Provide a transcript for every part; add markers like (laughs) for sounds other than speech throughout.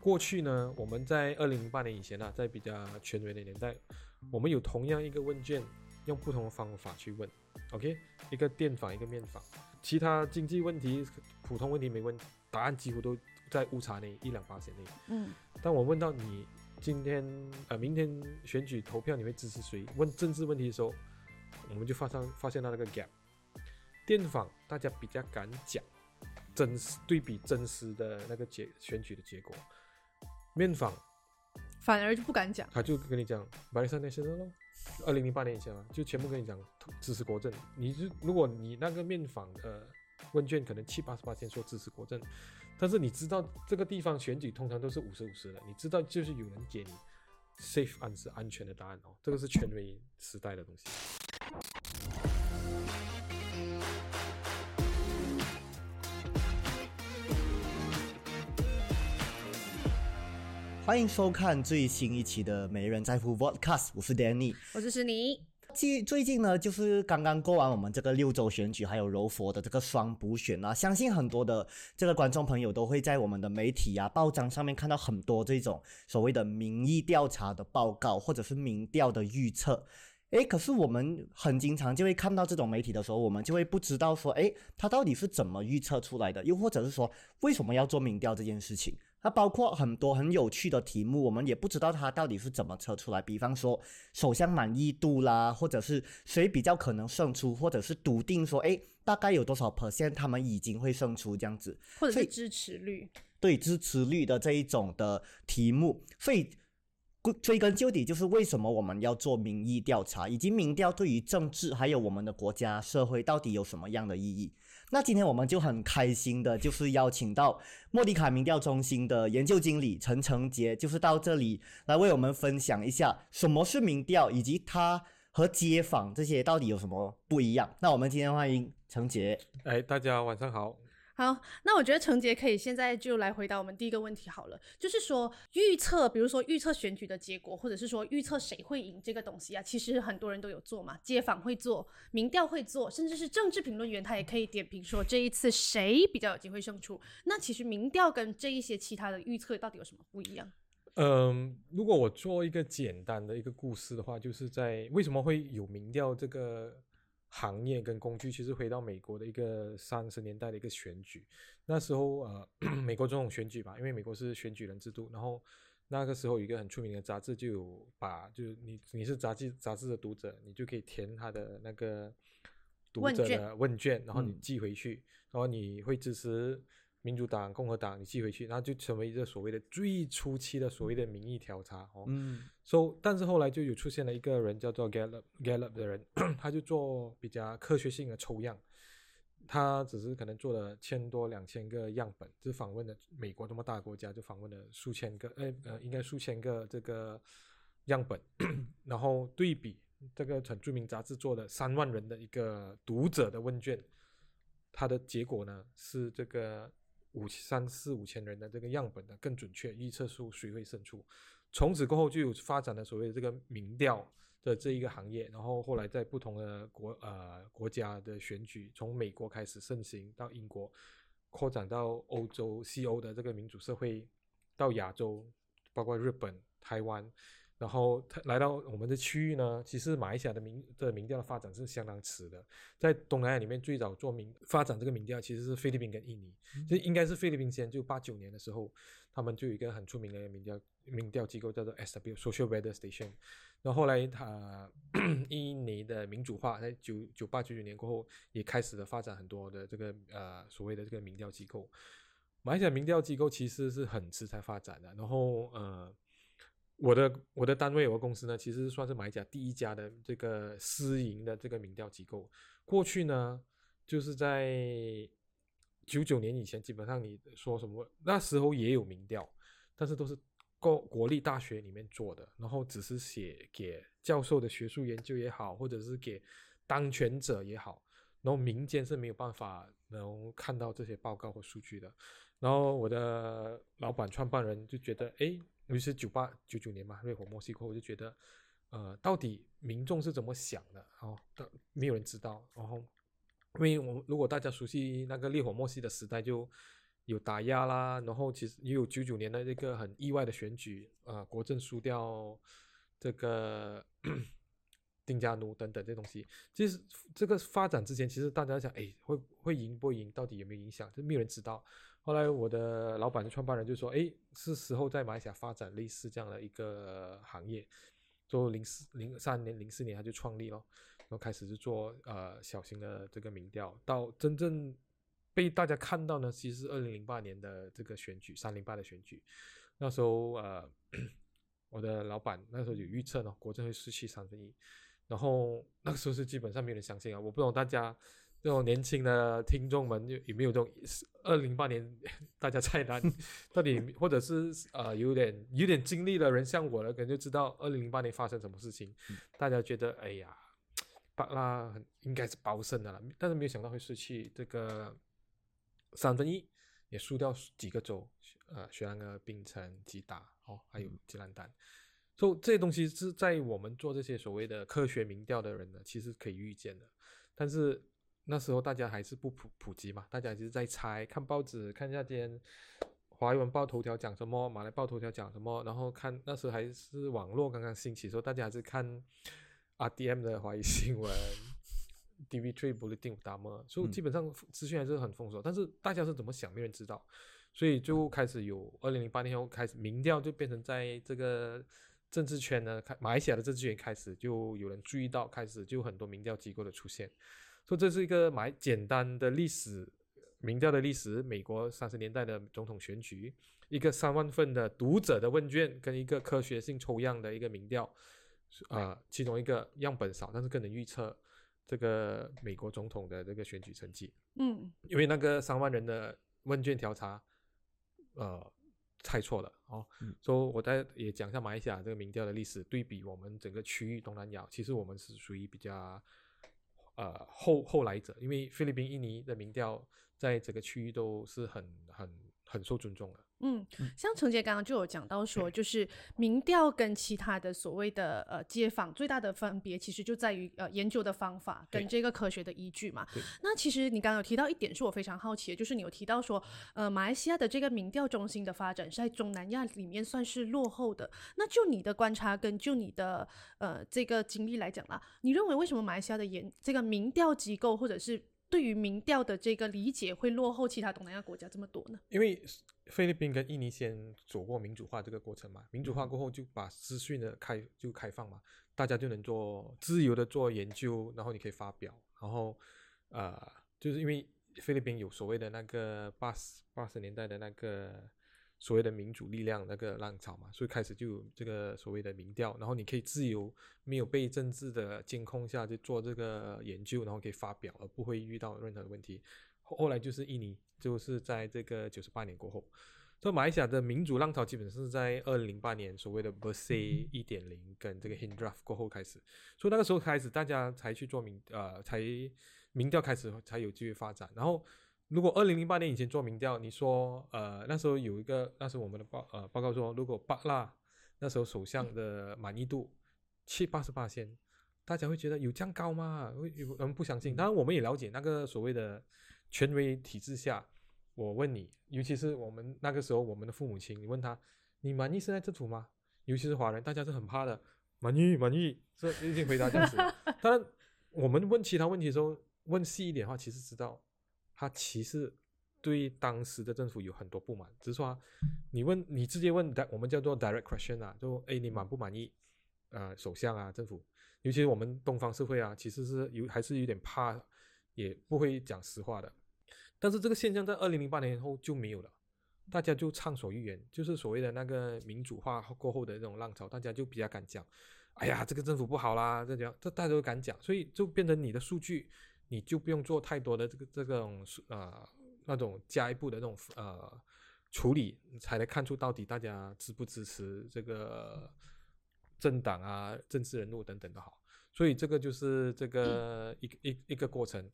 过去呢，我们在二零零八年以前呢、在比较权威的年代，我们有同样一个问卷，用不同的方法去问，OK，一个电访，一个面访，其他经济问题、普通问题没问，答案几乎都在误差内一两八线内。嗯当我问到你今天呃明天选举投票你会支持谁？问政治问题的时候，我们就发上发现到那个 gap。电访大家比较敢讲真实对比真实的那个结选举的结果，面访反而就不敢讲。他就跟你讲 r i s a Nasional 咯，二零零八年以前啊，就全部跟你讲支持国政。你就如果你那个面访的问卷可能七八十八先说支持国政，但是你知道这个地方选举通常都是五十五十的，你知道就是有人给你 safe answer 安全的答案哦，这个是权威时代的东西。欢迎收看最新一期的《没人在乎 Podcast》，我是 Danny。我支持你。最最近呢，就是刚刚过完我们这个六周选举，还有柔佛的这个双补选啊，相信很多的这个观众朋友都会在我们的媒体啊、报章上面看到很多这种所谓的民意调查的报告，或者是民调的预测。诶，可是我们很经常就会看到这种媒体的时候，我们就会不知道说，诶，它到底是怎么预测出来的，又或者是说为什么要做民调这件事情。它包括很多很有趣的题目，我们也不知道它到底是怎么测出来。比方说首相满意度啦，或者是谁比较可能胜出，或者是笃定说，哎，大概有多少 percent 他们已经会胜出这样子。或者是支持率，对支持率的这一种的题目，所以归追根究底，就是为什么我们要做民意调查，以及民调对于政治还有我们的国家社会到底有什么样的意义？那今天我们就很开心的，就是邀请到莫迪卡民调中心的研究经理陈成杰，就是到这里来为我们分享一下什么是民调，以及他和街访这些到底有什么不一样。那我们今天欢迎陈杰。哎，大家晚上好。好，那我觉得程杰可以现在就来回答我们第一个问题好了，就是说预测，比如说预测选举的结果，或者是说预测谁会赢这个东西啊，其实很多人都有做嘛，街访会做，民调会做，甚至是政治评论员他也可以点评说这一次谁比较有机会胜出。那其实民调跟这一些其他的预测到底有什么不一样？嗯，如果我做一个简单的一个故事的话，就是在为什么会有民调这个行业跟工具，其实回到美国的一个三十年代的一个选举，那时候呃，(coughs) 美国总统选举吧，因为美国是选举人制度，然后那个时候有一个很出名的杂志就有把，就是你你是杂志杂志的读者，你就可以填他的那个读者问卷的问卷，然后你嗯。寄回去，然后你会支持民主党、共和党，你寄回去，然后就成为一个所谓的最初期的所谓的民意调查哦。嗯。So, 但是后来就有出现了一个人叫做 Gallup Gallup 的人，(coughs) 他就做比较科学性的抽样，他只是可能做了千多两千个样本，就访问了美国这么大的国家，就访问了数千个，呃呃，应该数千个这个样本，(coughs) 然后对比这个很著名杂志做的三万人的一个读者的问卷，它的结果呢是这个五三四五千人的这个样本的更准确预测出谁会胜出。从此过后就有发展了所谓的这个民调的这一个行业，然后后来在不同的国呃国家的选举，从美国开始盛行到英国，扩展到欧洲西欧的这个民主社会，到亚洲，包括日本、台湾。然后他来到我们的区域呢，其实马来西亚的民的民调的发展是相当迟的。在东南亚里面，最早做民发展这个民调其实是菲律宾跟印尼，就应该是菲律宾先，就八九年的时候，他们就有一个很出名的民调民调机构叫做 SW Social Weather Station。然后后来他 (coughs) 印尼的民主化，在九九八九九年过后，也开始了发展很多的这个呃所谓的这个民调机构。马来西亚民调机构其实是很迟才发展的，然后呃。我的我的单位我的公司呢，其实算是买家第一家的这个私营的这个民调机构。过去呢，就是在九九年以前，基本上你说什么那时候也有民调，但是都是国国立大学里面做的，然后只是写给教授的学术研究也好，或者是给当权者也好，然后民间是没有办法能看到这些报告或数据的。然后我的老板创办人就觉得，哎。尤其是九八九九年嘛，瑞火墨西哥，我就觉得，呃，到底民众是怎么想的？哦，没有人知道。然后，因为我如果大家熟悉那个烈火墨西的时代，就有打压啦，然后其实也有九九年的那个很意外的选举，呃，国政输掉这个 (coughs) 丁家奴等等这东西。其实这个发展之前，其实大家想，哎，会会赢不赢，到底有没有影响，就没有人知道。后来我的老板的创办人就说，哎，是时候在马来西亚发展类似这样的一个行业。就零四零三年、零四年他就创立了，然后开始是做呃小型的这个民调，到真正被大家看到呢，其实是二零零八年的这个选举，三零八的选举，那时候呃，(coughs) 我的老板那时候有预测呢，国政会失去三分一，然后那个时候是基本上没有人相信啊，我不懂大家。这种年轻的听众们有有没有这种二零零八年 (laughs) 大家菜单 (laughs) 到底或者是呃有点有点经历的人像我了，可能就知道二零零八年发生什么事情。大家觉得哎呀，巴拉应该是保胜的了，但是没有想到会失去这个三分一，也输掉几个州，呃，雪兰莪、槟城、吉打哦，还有吉兰丹。所以这些东西是在我们做这些所谓的科学民调的人呢，其实可以预见的，但是。那时候大家还是不普普及嘛，大家就是在猜，看报纸，看一下今天华文报头条讲什么，马来报头条讲什么，然后看那时候还是网络刚刚兴起，时候大家还是看 (laughs) RDM 的华语新闻，DV3 Bulletin 打么，所以基本上资讯还是很丰富，但是大家是怎么想，没人知道，所以就开始有二零零八年后开始民调就变成在这个政治圈呢，开马来西亚的政治圈开始就有人注意到，开始就很多民调机构的出现。说这是一个蛮简单的历史，民调的历史，美国三十年代的总统选举，一个三万份的读者的问卷，跟一个科学性抽样的一个民调，啊，其中一个样本少，但是更能预测这个美国总统的这个选举成绩。嗯，因为那个三万人的问卷调查，呃，猜错了哦。所以我再也讲一下马来西亚这个民调的历史，对比我们整个区域东南亚，其实我们是属于比较。呃，后后来者，因为菲律宾、印尼的民调在整个区域都是很很很受尊重的。嗯，像陈杰刚刚就有讲到说，就是民调跟其他的所谓的呃街访最大的分别，其实就在于呃研究的方法跟这个科学的依据嘛。那其实你刚刚有提到一点，是我非常好奇的，就是你有提到说，呃，马来西亚的这个民调中心的发展是在中南亚里面算是落后的。那就你的观察跟就你的呃这个经历来讲啦，你认为为什么马来西亚的研这个民调机构或者是对于民调的这个理解会落后其他东南亚国家这么多呢？因为菲律宾跟印尼先走过民主化这个过程嘛，民主化过后就把资讯的开就开放嘛，大家就能做自由的做研究，然后你可以发表，然后呃，就是因为菲律宾有所谓的那个八十八十年代的那个所谓的民主力量那个浪潮嘛，所以开始就有这个所谓的民调，然后你可以自由没有被政治的监控下去做这个研究，然后可以发表，而不会遇到任何的问题。后来就是印尼，就是在这个九十八年过后，所以马来西亚的民主浪潮基本是在二零零八年所谓的 Bersih 一点零跟这个 Hindraf 过后开始，所以那个时候开始大家才去做民呃才民调开始才有机会发展。然后如果二零零八年以前做民调，你说呃那时候有一个那时候我们的报呃报告说，如果巴拉那时候首相的满意度七八十八先，大家会觉得有这样高吗？会有人不相信。当然我们也了解那个所谓的。权威体制下，我问你，尤其是我们那个时候，我们的父母亲，你问他，你满意现在政府吗？尤其是华人，大家是很怕的，满意，满意，这已经回答这样子。(laughs) 当然，我们问其他问题的时候，问细一点的话，其实知道他其实对当时的政府有很多不满，只是说你问你直接问，我们叫做 direct question 啊，就哎，你满不满意？呃，首相啊，政府，尤其是我们东方社会啊，其实是有还是有点怕，也不会讲实话的。但是这个现象在二零零八年后就没有了，大家就畅所欲言，就是所谓的那个民主化过后的那种浪潮，大家就比较敢讲，哎呀，这个政府不好啦，这样，这大家都敢讲，所以就变成你的数据，你就不用做太多的这个这种呃那种加一步的那种呃处理，才能看出到底大家支不支持这个政党啊、政治人物等等的好，所以这个就是这个一一一个过程。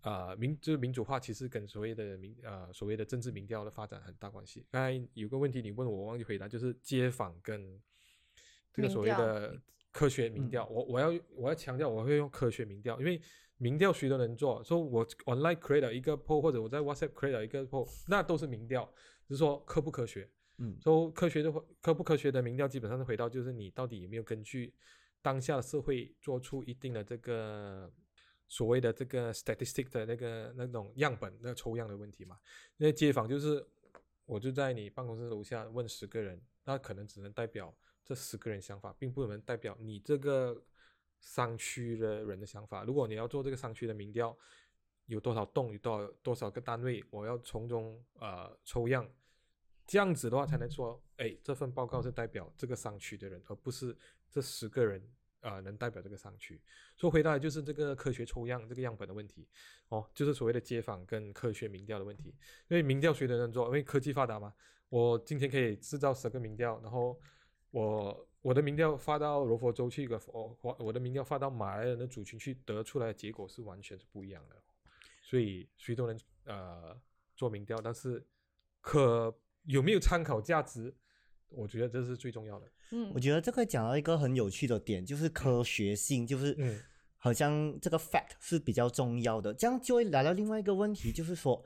啊，民就是民主化，其实跟所谓的民呃所谓的政治民调的发展很大关系。刚才有个问题你问我，我忘记回答，就是街访跟这个所谓的科学民调。我我要我要强调，我会用科学民调，因为民调谁都能做，说我 online create 了一个 poll 或者我在 WhatsApp create 了一个 poll，那都是民调，只是说科不科学。嗯说科学的话，科不科学的民调基本上是回到就是你到底有没有根据当下的社会做出一定的这个所谓的这个 statistic 的那个那种样本那个抽样的问题嘛？因为街访就是我就在你办公室楼下问十个人，那可能只能代表这十个人想法，并不能代表你这个商区的人的想法。如果你要做这个商区的民调，有多少栋，有多少多少个单位，我要从中呃抽样。这样子的话，才能说，哎，这份报告是代表这个商区的人，而不是这十个人啊、能代表这个商区。说回来就是这个科学抽样这个样本的问题，哦，就是所谓的街访跟科学民调的问题。因为民调谁都能做，因为科技发达嘛，我今天可以制造十个民调，然后我我的民调发到罗佛州去，个我我我的民调发到马来人的族群去，得出来的结果是完全是不一样的。所以谁都能呃做民调，但是可有没有参考价值，我觉得这是最重要的。嗯我觉得这个讲到一个很有趣的点，就是科学性，就是嗯好像这个 fact 是比较重要的。这样就会来到另外一个问题，就是说，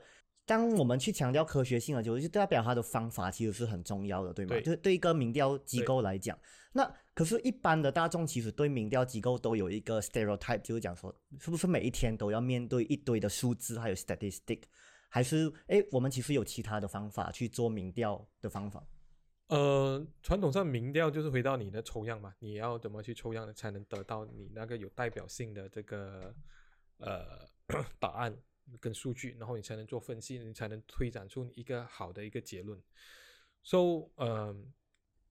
当我们去强调科学性的时候，就代表它的方法其实是很重要的，对吗？对就对一个民调机构来讲，那可是，一般的大众其实对民调机构都有一个 stereotype，就是讲说，是不是每一天都要面对一堆的数字还有 statistic，还是诶，我们其实有其他的方法去做民调的方法？呃，传统上民调就是回到你的抽样嘛，你要怎么去抽样才能得到你那个有代表性的这个呃 (coughs) 答案跟数据，然后你才能做分析，你才能推展出一个好的一个结论。So，呃，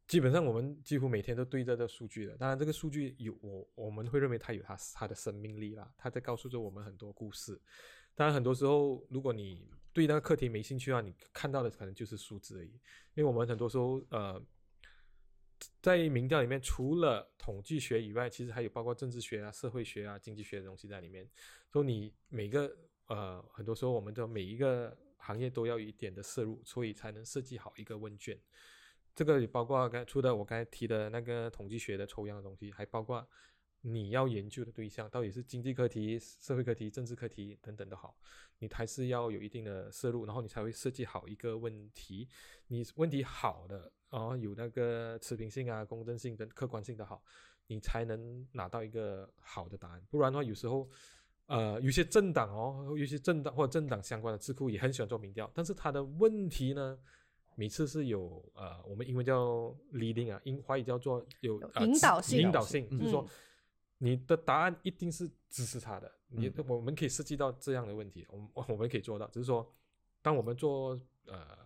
基本上我们几乎每天都对着这数据的，当然这个数据有我我们会认为它有它它的生命力啦，它在告诉着我们很多故事。当然很多时候，如果你对那个课题没兴趣啊，你看到的可能就是数字而已。因为我们很多时候呃，在民调里面，除了统计学以外，其实还有包括政治学啊、社会学啊、经济学的东西在里面。所以你每个呃，很多时候我们的每一个行业都要有一点的摄入，所以才能设计好一个问卷。这个也包括刚除了我刚才提的那个统计学的抽样的东西，还包括你要研究的对象到底是经济课题、社会课题、政治课题等等的好，你还是要有一定的摄入，然后你才会设计好一个问题。你问题好的，然后有那个持平性啊、公正性等客观性的好，你才能拿到一个好的答案。不然的话，有时候。呃，有些政党哦，有些政党或者政党相关的智库也很喜欢做民调，但是它的问题呢，每次是有呃，我们英文叫 leading 啊，英华语叫做有引导性。引导性，就是说嗯。你的答案一定是支持他的。你嗯。我们可以设计到这样的问题，我们我们可以做到，只是说，当我们做呃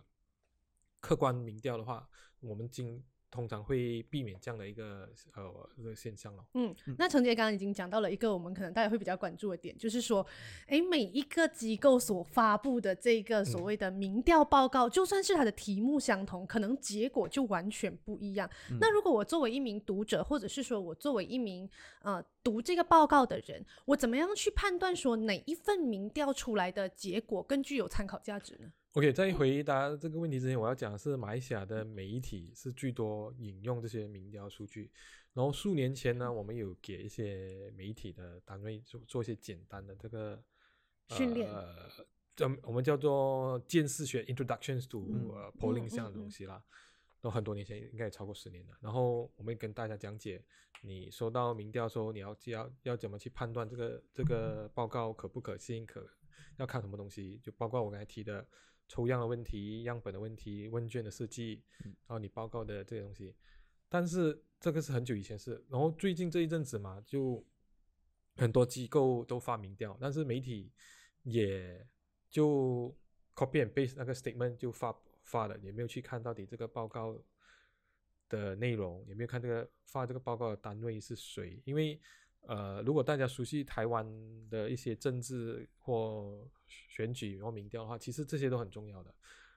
客观民调的话，我们经通常会避免这样的一个呃这个现象咯。嗯，那陈杰刚刚已经讲到了一个我们可能大家会比较关注的点，就是说，诶，每一个机构所发布的这个所嗯谓的民调报告，就算是它的题目相同，可能结果就完全不一样。嗯那如果我作为一名读者，或者是说我作为一名呃读这个报告的人，我怎么样去判断说哪一份民调出来的结果更具有参考价值呢？OK，在回答这个问题之前，我要讲的是马来西亚的媒体是最多引用这些民调数据。然后数年前呢，我们有给一些媒体的单位做做一些简单的这个训练呃，这我们叫做见识学 （Introductions to 嗯呃 Polling） 嗯这样的嗯东西啦。都很多年前，应该也超过十年了。然后我们跟大家讲解，你收到民调说你要要要怎么去判断这个这个报告可不可信，可要看什么东西，就包括我刚才提的抽样的问题、样本的问题、问卷的设计，然后你报告的这些东西。但是这个是很久以前事，然后最近这一阵子嘛，就很多机构都发明掉，但是媒体也就 copy and paste 那个 statement 就发发了，也没有去看到底这个报告的内容，也没有看这个发这个报告的单位是谁。因为呃，如果大家熟悉台湾的一些政治或选举或民调的话，其实这些都很重要的。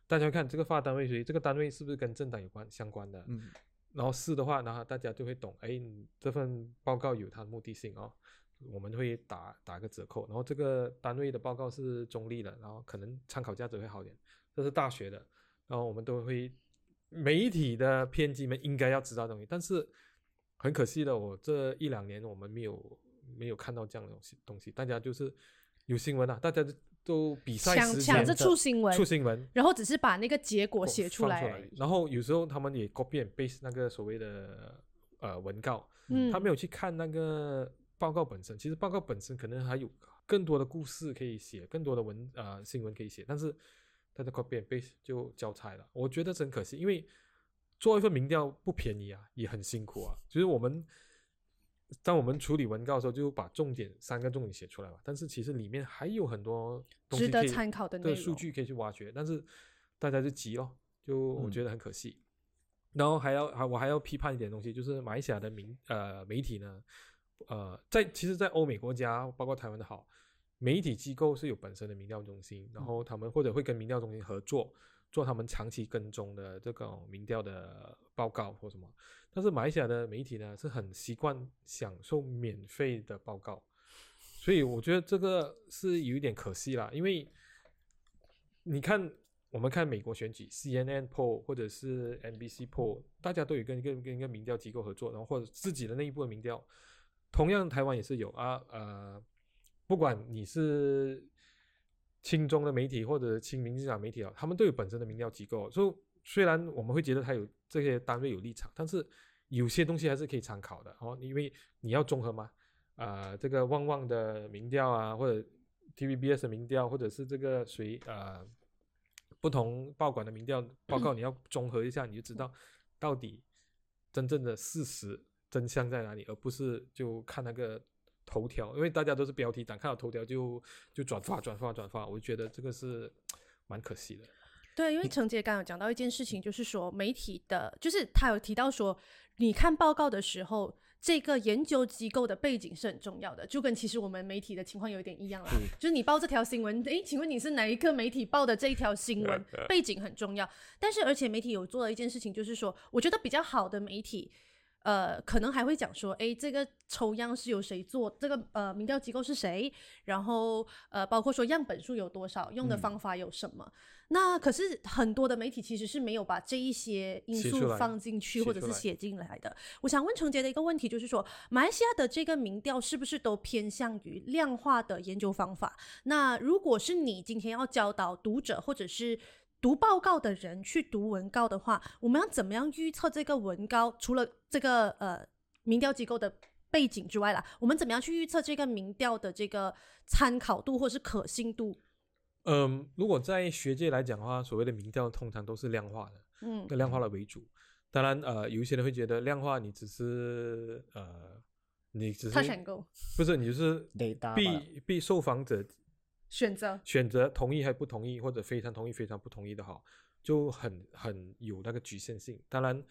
大家看这个发单位谁，这个单位是不是跟政党有关相关的？嗯然后是的话，然后大家就会懂，哎，你这份报告有它的目的性哦，我们会打打个折扣。然后这个单位的报告是中立的，然后可能参考价值会好点。这是大学的，然后我们都会媒体的编辑们应该要知道东西，但是很可惜的，我这一两年我们没有没有看到这样的东西东西，大家就是有新闻啊，大家都都比赛抢时抢着出新闻出，新闻然后只是把那个结果写出放来而已。然后有时候他们也 copy and paste 那个所谓的呃文告，嗯，他没有去看那个报告本身。其实报告本身可能还有更多的故事可以写，更多的文呃新闻可以写，但是他的 copy and paste 就交差了。我觉得真可惜，因为做一份民调不便宜啊，也很辛苦啊。就是我们当我们处理文告的时候，就把重点三个重点写出来嘛，但是其实里面还有很多值得参考的内对。数据可以去挖掘，但是大家就急咯，就我嗯觉得很可惜。然后还要还我还要批判一点东西，就是马来西亚的民呃媒体呢，呃，在其实，在欧美国家，包括台湾的好，媒体机构是有本身的民调中心，然后他们或者会跟民调中心合作，做他们长期跟踪的这种民调的报告或什么。但是马来西亚的媒体呢，是很习惯享受免费的报告，所以我觉得这个是有一点可惜啦，因为你看，我们看美国选举，CNN poll 或者是 NBC poll，大家都有跟一个跟一个民调机构合作，然后或者自己的那一部分民调，同样台湾也是有啊，呃，不管你是亲中的媒体或者亲民进党媒体啊，他们都有本身的民调机构，所以虽然我们会觉得他有这些单位有立场，但是有些东西还是可以参考的哦，因为你要综合嘛，啊、这个旺旺的民调啊，或者 TVBS 的民调，或者是这个谁呃不同报馆的民调报告，你要综合一下，你就知道到底真正的事实真相在哪里，而不是就看那个头条，因为大家都是标题党，看到头条就就转发转发转发，我就觉得这个是蛮可惜的。对，因为程杰刚刚有讲到一件事情，就是说媒体的，就是他有提到说，你看报告的时候，这个研究机构的背景是很重要的，就跟其实我们媒体的情况有一点一样啦。就是你报这条新闻，诶，请问你是哪一个媒体报的这一条新闻？(laughs) 背景很重要。但是而且媒体有做了一件事情，就是说，我觉得比较好的媒体。呃，可能还会讲说，诶，这个抽样是由谁做？这个呃，民调机构是谁？然后呃，包括说样本数有多少，用的嗯方法有什么？那可是很多的媒体其实是没有把这一些因素放进去，或者是写进来的。我想问程杰的一个问题就是说，马来西亚的这个民调是不是都偏向于量化的研究方法？那如果是你今天要教导读者或者是读报告的人去读文告的话，我们要怎么样预测这个文告？除了这个呃民调机构的背景之外啦，我们怎么样去预测这个民调的这个参考度或是可信度？嗯，如果在学界来讲的话，所谓的民调通常都是量化的，嗯量化的为主。当然，呃，有一些人会觉得量化你只是呃，你只是他选购不是你就是得大吧必必受访者选择，选择同意还不同意，或者非常同意、非常不同意的哈，就很很有那个局限性。当然，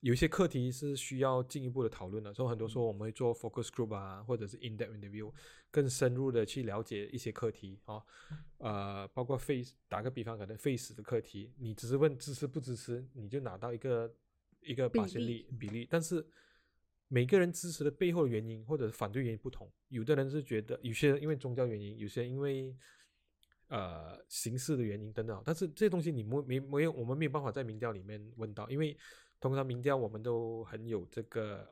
有一些课题是需要进一步的讨论的，所以很多时候我们会做 focus group 啊，或者是 in-depth interview，更深入的去了解一些课题啊，呃，包括 face 打个比方，可能 face 的课题，你只是问支持不支持，你就拿到一个一个比百分例例比例，但是。每个人支持的背后的原因或者反对原因不同，有的人是觉得，有些人因为宗教原因，有些人因为呃形式的原因等等，但是这些东西你没没没有，我们没有办法在民调里面问到，因为通常民调我们都很有这个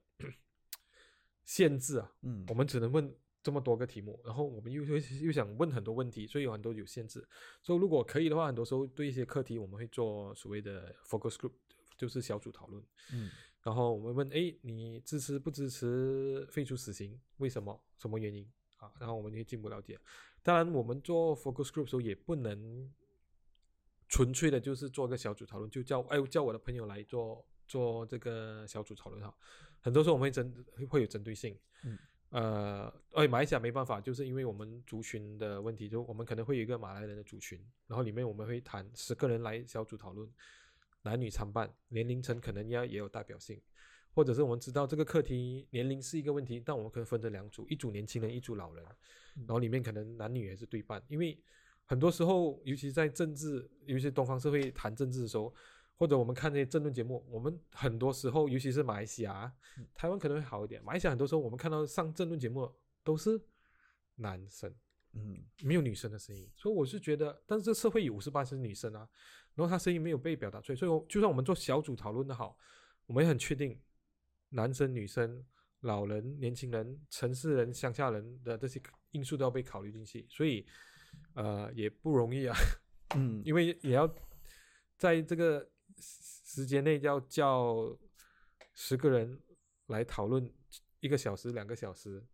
限制啊，嗯。我们只能问这么多个题目，然后我们又又又想问很多问题，所以有很多有限制。所以如果可以的话，很多时候对一些课题我们会做所谓的 focus group，就是小组讨论。嗯然后我们问，哎，你支持不支持废除死刑？为什么？什么原因？啊，然后我们就进一步了解。当然，我们做 focus group 的时候也不能纯粹的就是做个小组讨论，就叫哎叫我的朋友来做做这个小组讨论哈。很多时候我们会针会有针对性，嗯，呃，哎，马来西亚没办法，就是因为我们族群的问题，就我们可能会有一个马来人的族群，然后里面我们会谈十个人来小组讨论，男女参半，年龄层可能要也有代表性，或者是我们知道这个课题年龄是一个问题，但我们可以分成两组，一组年轻人，一组老人，然后里面可能男女也是对半，因为很多时候，尤其在政治，尤其是东方社会谈政治的时候，或者我们看这些政论节目，我们很多时候，尤其是马来西亚，台湾可能会好一点。马来西亚很多时候我们看到上政论节目都是男生，嗯。没有女生的声音，所以我是觉得，但是这社会有五十八是女生啊，然后他声音没有被表达出来，所以就算我们做小组讨论的好，我们也很确定男生女生老人、年轻人、城市人、乡下人的这些因素都要被考虑进去，所以呃也不容易啊，嗯，(laughs) 因为也要在这个时间内要叫十个人来讨论一个小时、两个小时，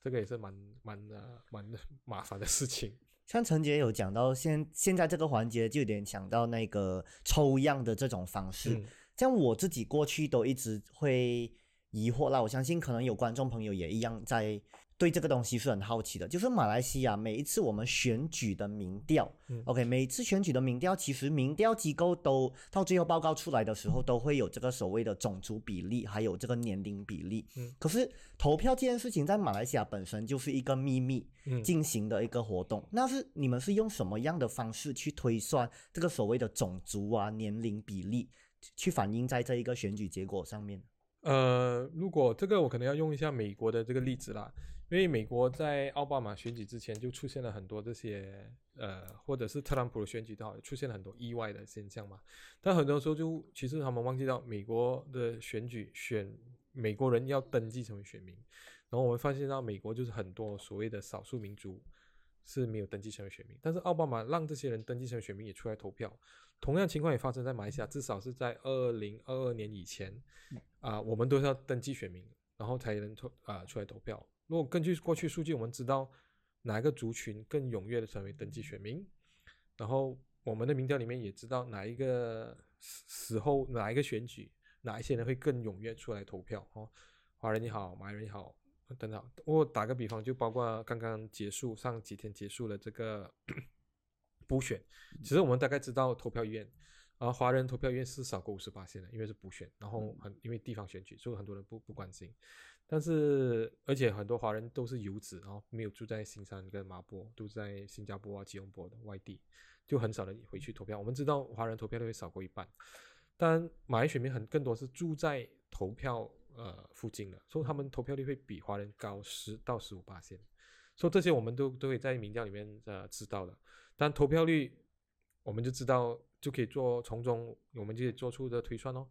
这个也是蛮蛮呃蛮麻烦的事情。像陈杰有讲到，现现在这个环节就有点想到那个抽样的这种方式。嗯像我自己过去都一直会疑惑啦，我相信可能有观众朋友也一样在对这个东西是很好奇的，就是马来西亚每一次我们选举的民调、嗯 o k 每一次选举的民调，其实民调机构都到最后报告出来的时候，都会有这个所谓的种族比例，还有这个年龄比例。嗯可是投票这件事情在马来西亚本身就是一个秘密，嗯进行的一个活动。那是你们是用什么样的方式去推算这个所谓的种族啊、年龄比例，去反映在这一个选举结果上面？呃，如果这个我可能要用一下美国的这个例子啦，因为美国在奥巴马选举之前就出现了很多这些呃，或者是特朗普的选举都好，出现了很多意外的现象嘛。但很多时候就其实他们忘记到美国的选举选美国人要登记成为选民，然后我们发现到美国就是很多所谓的少数民族是没有登记成为选民，但是奥巴马让这些人登记成为选民也出来投票。同样情况也发生在马来西亚，至少是在二零二二年以前，啊、我们都是要登记选民，然后才能投啊、出来投票。如果根据过去数据，我们知道哪一个族群更踊跃的成为登记选民，然后我们的民调里面也知道哪一个时时候哪一个选举，哪一些人会更踊跃出来投票哦，华人你好，马来人也好，等等。我打个比方，就包括刚刚结束上几天结束了这个补选，其实我们大概知道投票意愿，啊，华人投票意愿是少过五十八线的，因为是补选，然后很因为地方选举，所以很多人不不关心。但是而且很多华人都是游子，然后没有住在新山跟麻坡，都在新加坡啊、吉隆坡的外地，就很少人回去投票。我们知道华人投票率会少过一半，但马来选民很更多是住在投票呃附近的，所以他们投票率会比华人高十到十五八线。所以这些我们都都会在民调里面呃知道的。但投票率我们就知道就可以做从中我们就可以做出的推算哦。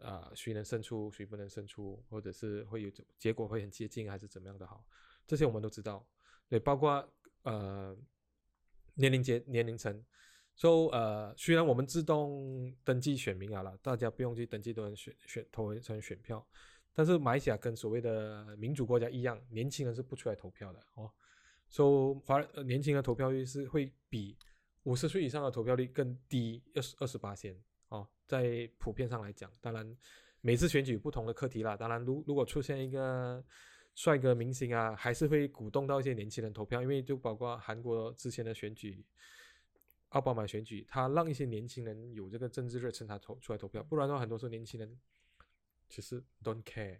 啊、谁能胜出，谁不能胜出，或者是会有结果会很接近，还是怎么样的好，这些我们都知道。对，包括呃年龄阶年龄层，so 呃虽然我们自动登记选民啊了，大家不用去登记都能选选投成选票，但是马来西亚跟所谓的民主国家一样，年轻人是不出来投票的哦。so 华、呃、年轻人投票率是会比五十岁以上的投票率更低二十二十八先哦，在普遍上来讲，当然每次选举不同的课题啦。当然，如如果出现一个帅哥明星啊，还是会鼓动到一些年轻人投票，因为就包括韩国之前的选举，奥巴马选举，他让一些年轻人有这个政治热忱，他投出来投票，不然的话，很多时候年轻人其实 don't care。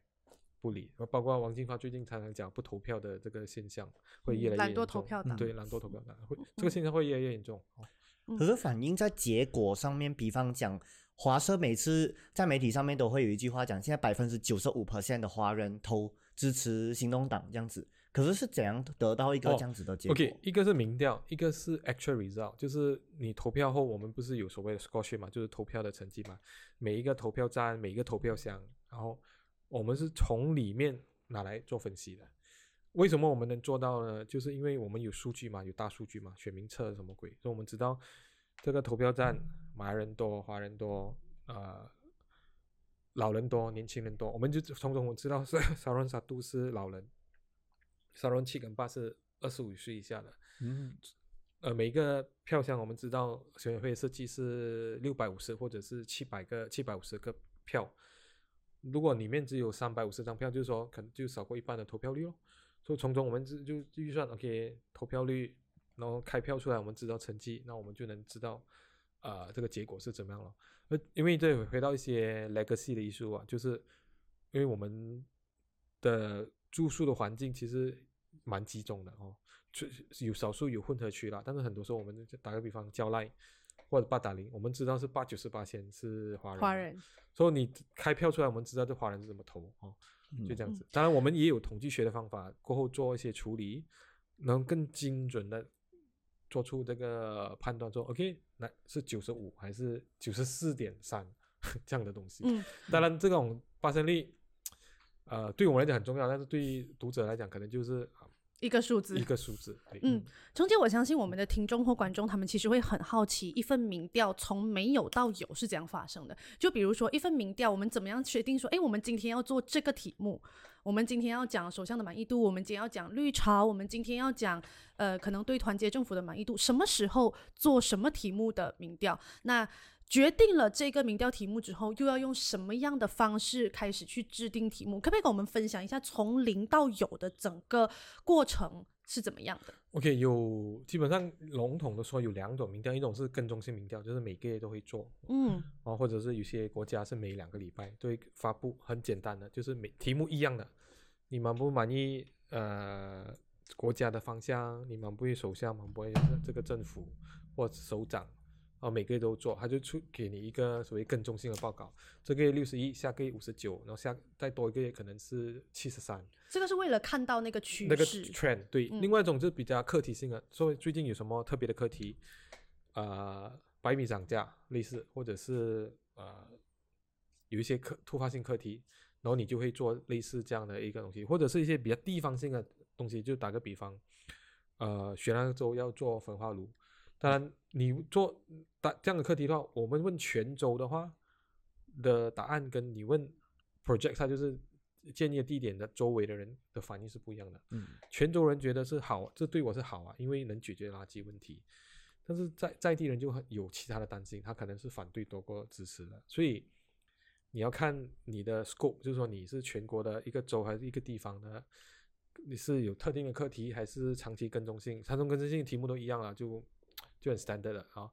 不理，包括王金发最近常常讲不投票的这个现象会越来越懒惰严重投票党对，懒惰投票党会这个现象会越来越严重。哦可是反映在结果上面，比方讲，华社每次在媒体上面都会有一句话讲，现在百分之九十五 percent 的华人投支持行动党这样子，可是是怎样得到一个哦这样子的结果？OK，一个是民调，一个是 actual result，就是你投票后，我们不是有所谓的 score sheet 嘛，就是投票的成绩嘛。每一个投票站，每一个投票箱，然后我们是从里面拿来做分析的。为什么我们能做到呢？就是因为我们有数据嘛，有大数据嘛，选民测什么鬼，所以我们知道这个投票站马来人多，华人多，呃，老人多，年轻人多，我们就从中我知道是沙伦沙都是老人，沙伦七跟八是二十五岁以下的。嗯，呃，每一个票箱我们知道选委会设计是六百五十或者是七百个七百五十个票，如果里面只有三百五十张票，就是说可能就少过一半的投票率哦。所以从中我们就就预算 OK 投票率，然后开票出来，我们知道成绩，那我们就能知道啊、呃这个结果是怎么样了。呃，因为这回到一些 legacy 的艺术啊，就是因为我们的住宿的环境其实蛮集中的哦，就有少数有混合区啦，但是很多时候我们就打个比方，蕉赖或者八达岭，我们知道是八九十八线是华人，华人，所以你开票出来，我们知道这华人是怎么投哦，就这样子。当然，我们也有统计学的方法，过后做一些处理，能更精准的做出这个判断，说 OK，那是九十五还是九十四点三 (laughs) 这样的东西。嗯，当然，这种发生率，呃，对我们来讲很重要，但是对于读者来讲，可能就是啊一个数字一。个数字。对嗯，中间，我相信我们的听众或观众，他们其实会很好奇，一份民调从没有到有是怎样发生的？就比如说一份民调，我们怎么样确定说，诶，我们今天要做这个题目，我们今天要讲首相的满意度，我们今天要讲绿潮，我们今天要讲呃，可能对团结政府的满意度，什么时候做什么题目的民调？那决定了这个民调题目之后，又要用什么样的方式开始去制定题目？可不可以跟我们分享一下从零到有的整个过程是怎么样的？OK，有基本上笼统的说有两种民调，一种是跟踪性民调，就是每个月都会做，嗯啊，或者是有些国家是每两个礼拜都会发布，很简单的，就是每题目一样的，你满不满意呃国家的方向，你满不满意首相，满不满意这个政府或首长，啊、每个月都做，他就出给你一个所谓跟踪性的报告，这个月六十一，下个月五十九，然后下再多一个月可能是七十三，这个是为了看到那个趋那个势。trend 对，嗯另外一种就是比较课题性的，所以最近有什么特别的课题，呃，白米涨价类似，或者是呃有一些课突发性课题，然后你就会做类似这样的一个东西，或者是一些比较地方性的东西，就打个比方，呃，雪兰州要做焚化炉，当然你做答这样的课题的话，我们问泉州的话的答案跟你问 project 它就是建议的地点的周围的人的反应是不一样的。嗯，泉州人觉得是好，这对我是好啊，因为能解决垃圾问题。但是在在地人就很有其他的担心，他可能是反对多过支持的，所以你要看你的 scope，就是说你是全国的一个州还是一个地方的，你是有特定的课题还是长期跟踪性？长期跟踪性题目都一样了，就就很 standard 了啊。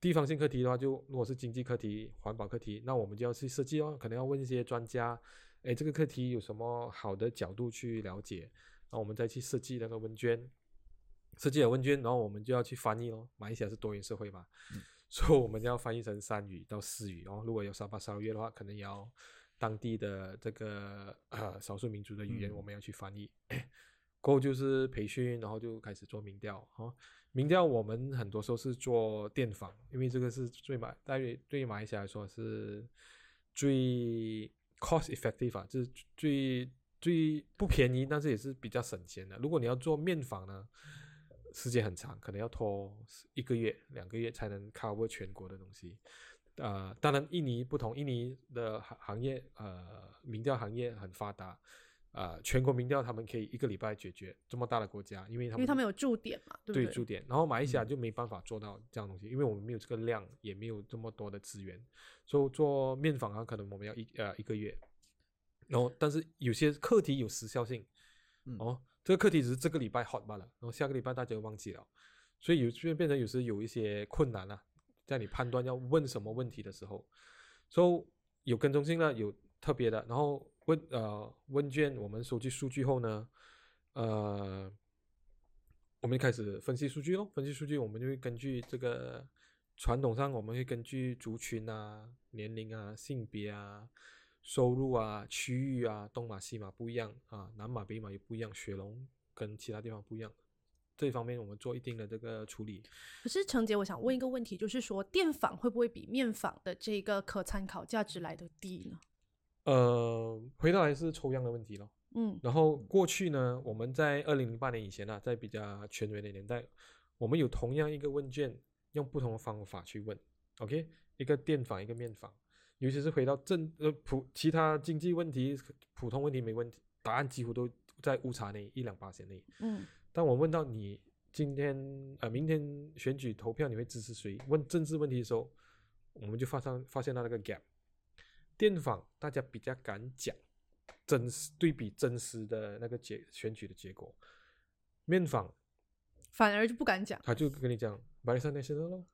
地方性课题的话就，如果是经济课题、环保课题，那我们就要去设计哦，可能要问一些专家，哎，这个课题有什么好的角度去了解，然后我们再去设计那个问卷，设计了问卷，然后我们就要去翻译哦。马来西亚是多元社会嘛，所以我们要翻译成三语到四语哦。如果有沙巴沙捞越的话，可能要当地的这个呃少数民族的语言，嗯我们要去翻译。过后就是培训，然后就开始做民调哦。民调我们很多时候是做电访，因为这个是最马对于对于马来西亚来说是最 cost effective 啊，就是最最不便宜，但是也是比较省钱的。如果你要做面访呢，时间很长，可能要拖一个月、两个月才能 cover 全国的东西。呃，当然印尼不同，印尼的行行业呃民调行业很发达，呃全国民调他们可以一个礼拜解决这么大的国家，因为他们因为他们有驻点嘛，对不对？对？驻点，然后马来西亚就没办法做到这样东西，因为我们没有这个量，也没有这么多的资源，所以做面访啊，可能我们要一呃一个月，然后但是有些课题有时效性，嗯。哦，这个课题只是这个礼拜 hot 罢了，然后下个礼拜大家就忘记了，所以有就变成有时有一些困难啊，在你判断要问什么问题的时候，所以有跟踪性呢，有特别的，然后问呃问卷我们收集数据后呢，呃，我们开始分析数据咯，分析数据我们就会根据这个传统上我们会根据族群啊、年龄啊、性别啊、收入啊、区域啊，东马西马不一样啊，南马北马也不一样，雪龙跟其他地方不一样。这方面我们做一定的这个处理，可是程杰，我想问一个问题，就是说电访会不会比面访的这个可参考价值来的低呢？呃，回到还是抽样的问题咯。嗯然后过去呢，我们在二零零八年以前呢、在比较权威的年代，我们有同样一个问卷，用不同的方法去问，OK，一个电访，一个面访，尤其是回到政呃普其他经济问题、普通问题没问题，答案几乎都在误差内一两八线内。嗯当我问到你今天呃明天选举投票你会支持谁？问政治问题的时候，我们就发上发现到那个 gap。电访大家比较敢讲真实对比真实的那个结选举的结果，面访反而就不敢讲。他就跟你讲 r i s a Nasional 咯，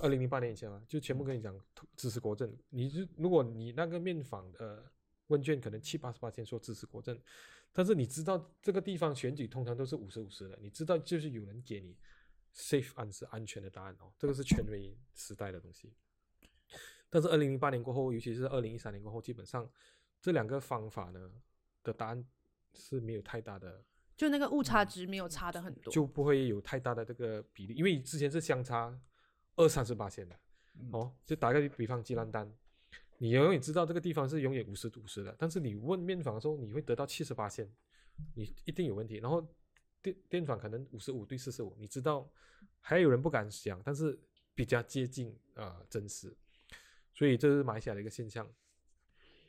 二零零八年以前嘛，就全部跟你讲支持国政。你就如果你那个面访的问卷可能七八十八千说支持国政，但是你知道这个地方选举通常都是五十五十的，你知道就是有人给你 safe 安是安全的答案哦，这个是权威时代的东西。但是二零零八年过后，尤其是二零一三年过后，基本上这两个方法呢的答案是没有太大的就那个误差值没有差的很多，就不会有太大的这个比例，因为之前是相差二三十八线的、嗯哦。就打个比方，吉兰丹，你永远知道这个地方是永远五十五十的，但是你问面访的时候，你会得到七十八线，你一定有问题。然后电电访可能五十五对四十五，你知道还有人不敢想，但是比较接近啊、呃真实，所以这是马来西亚的一个现象。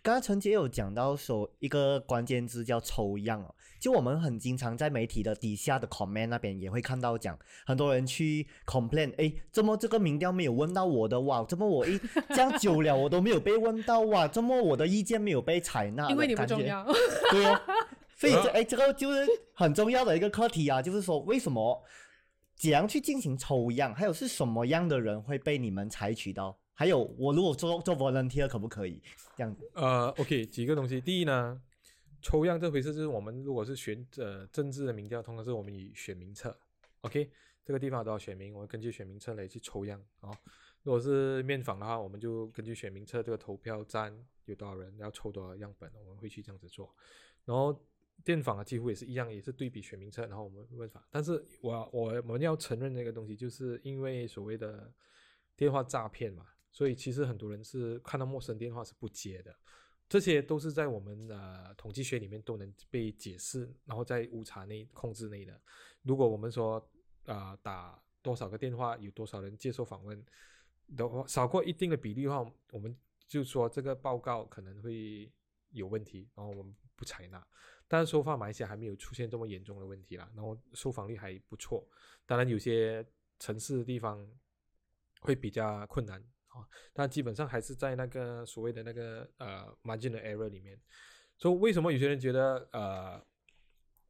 刚刚陈杰有讲到说一个关键字叫抽样哦，就我们很经常在媒体的底下的 comment 那边也会看到讲，很多人去 complain，哎，怎么这个民调没有问到我的哇？怎么我一 (laughs) 这样久了我都没有被问到哇？怎么我的意见没有被采纳？因为你不感觉重要。对哦，(laughs) 所以这啊哎，这个就是很重要的一个课题啊，就是说为什么怎样去进行抽样，还有是什么样的人会被你们采取到？还有我如果做做 volunteer 可不可以这样子？呃，OK，几个东西。第一呢，抽样这回事就是我们如果是选呃政治的民调，通常是我们以选民册，OK，这个地方有多少选民，我们根据选民册来去抽样啊、如果是面访的话，我们就根据选民册这个投票站有多少人，要抽多少样本，我们会去这样子做。然后电访啊，几乎也是一样，也是对比选民册，然后我们问法。但是我我我们要承认那个东西，就是因为所谓的电话诈骗嘛，所以其实很多人是看到陌生电话是不接的。这些都是在我们呃统计学里面都能被解释，然后在误差内控制内的。如果我们说啊、呃打多少个电话，有多少人接受访问的话，少过一定的比例的话，我们就说这个报告可能会有问题，然后我们不采纳。但是收发马来西亚还没有出现这么严重的问题啦，然后受访率还不错。当然有些城市的地方会比较困难啊，但基本上还是在那个所谓的那个呃 margin 的 error 里面。所以为什么有些人觉得呃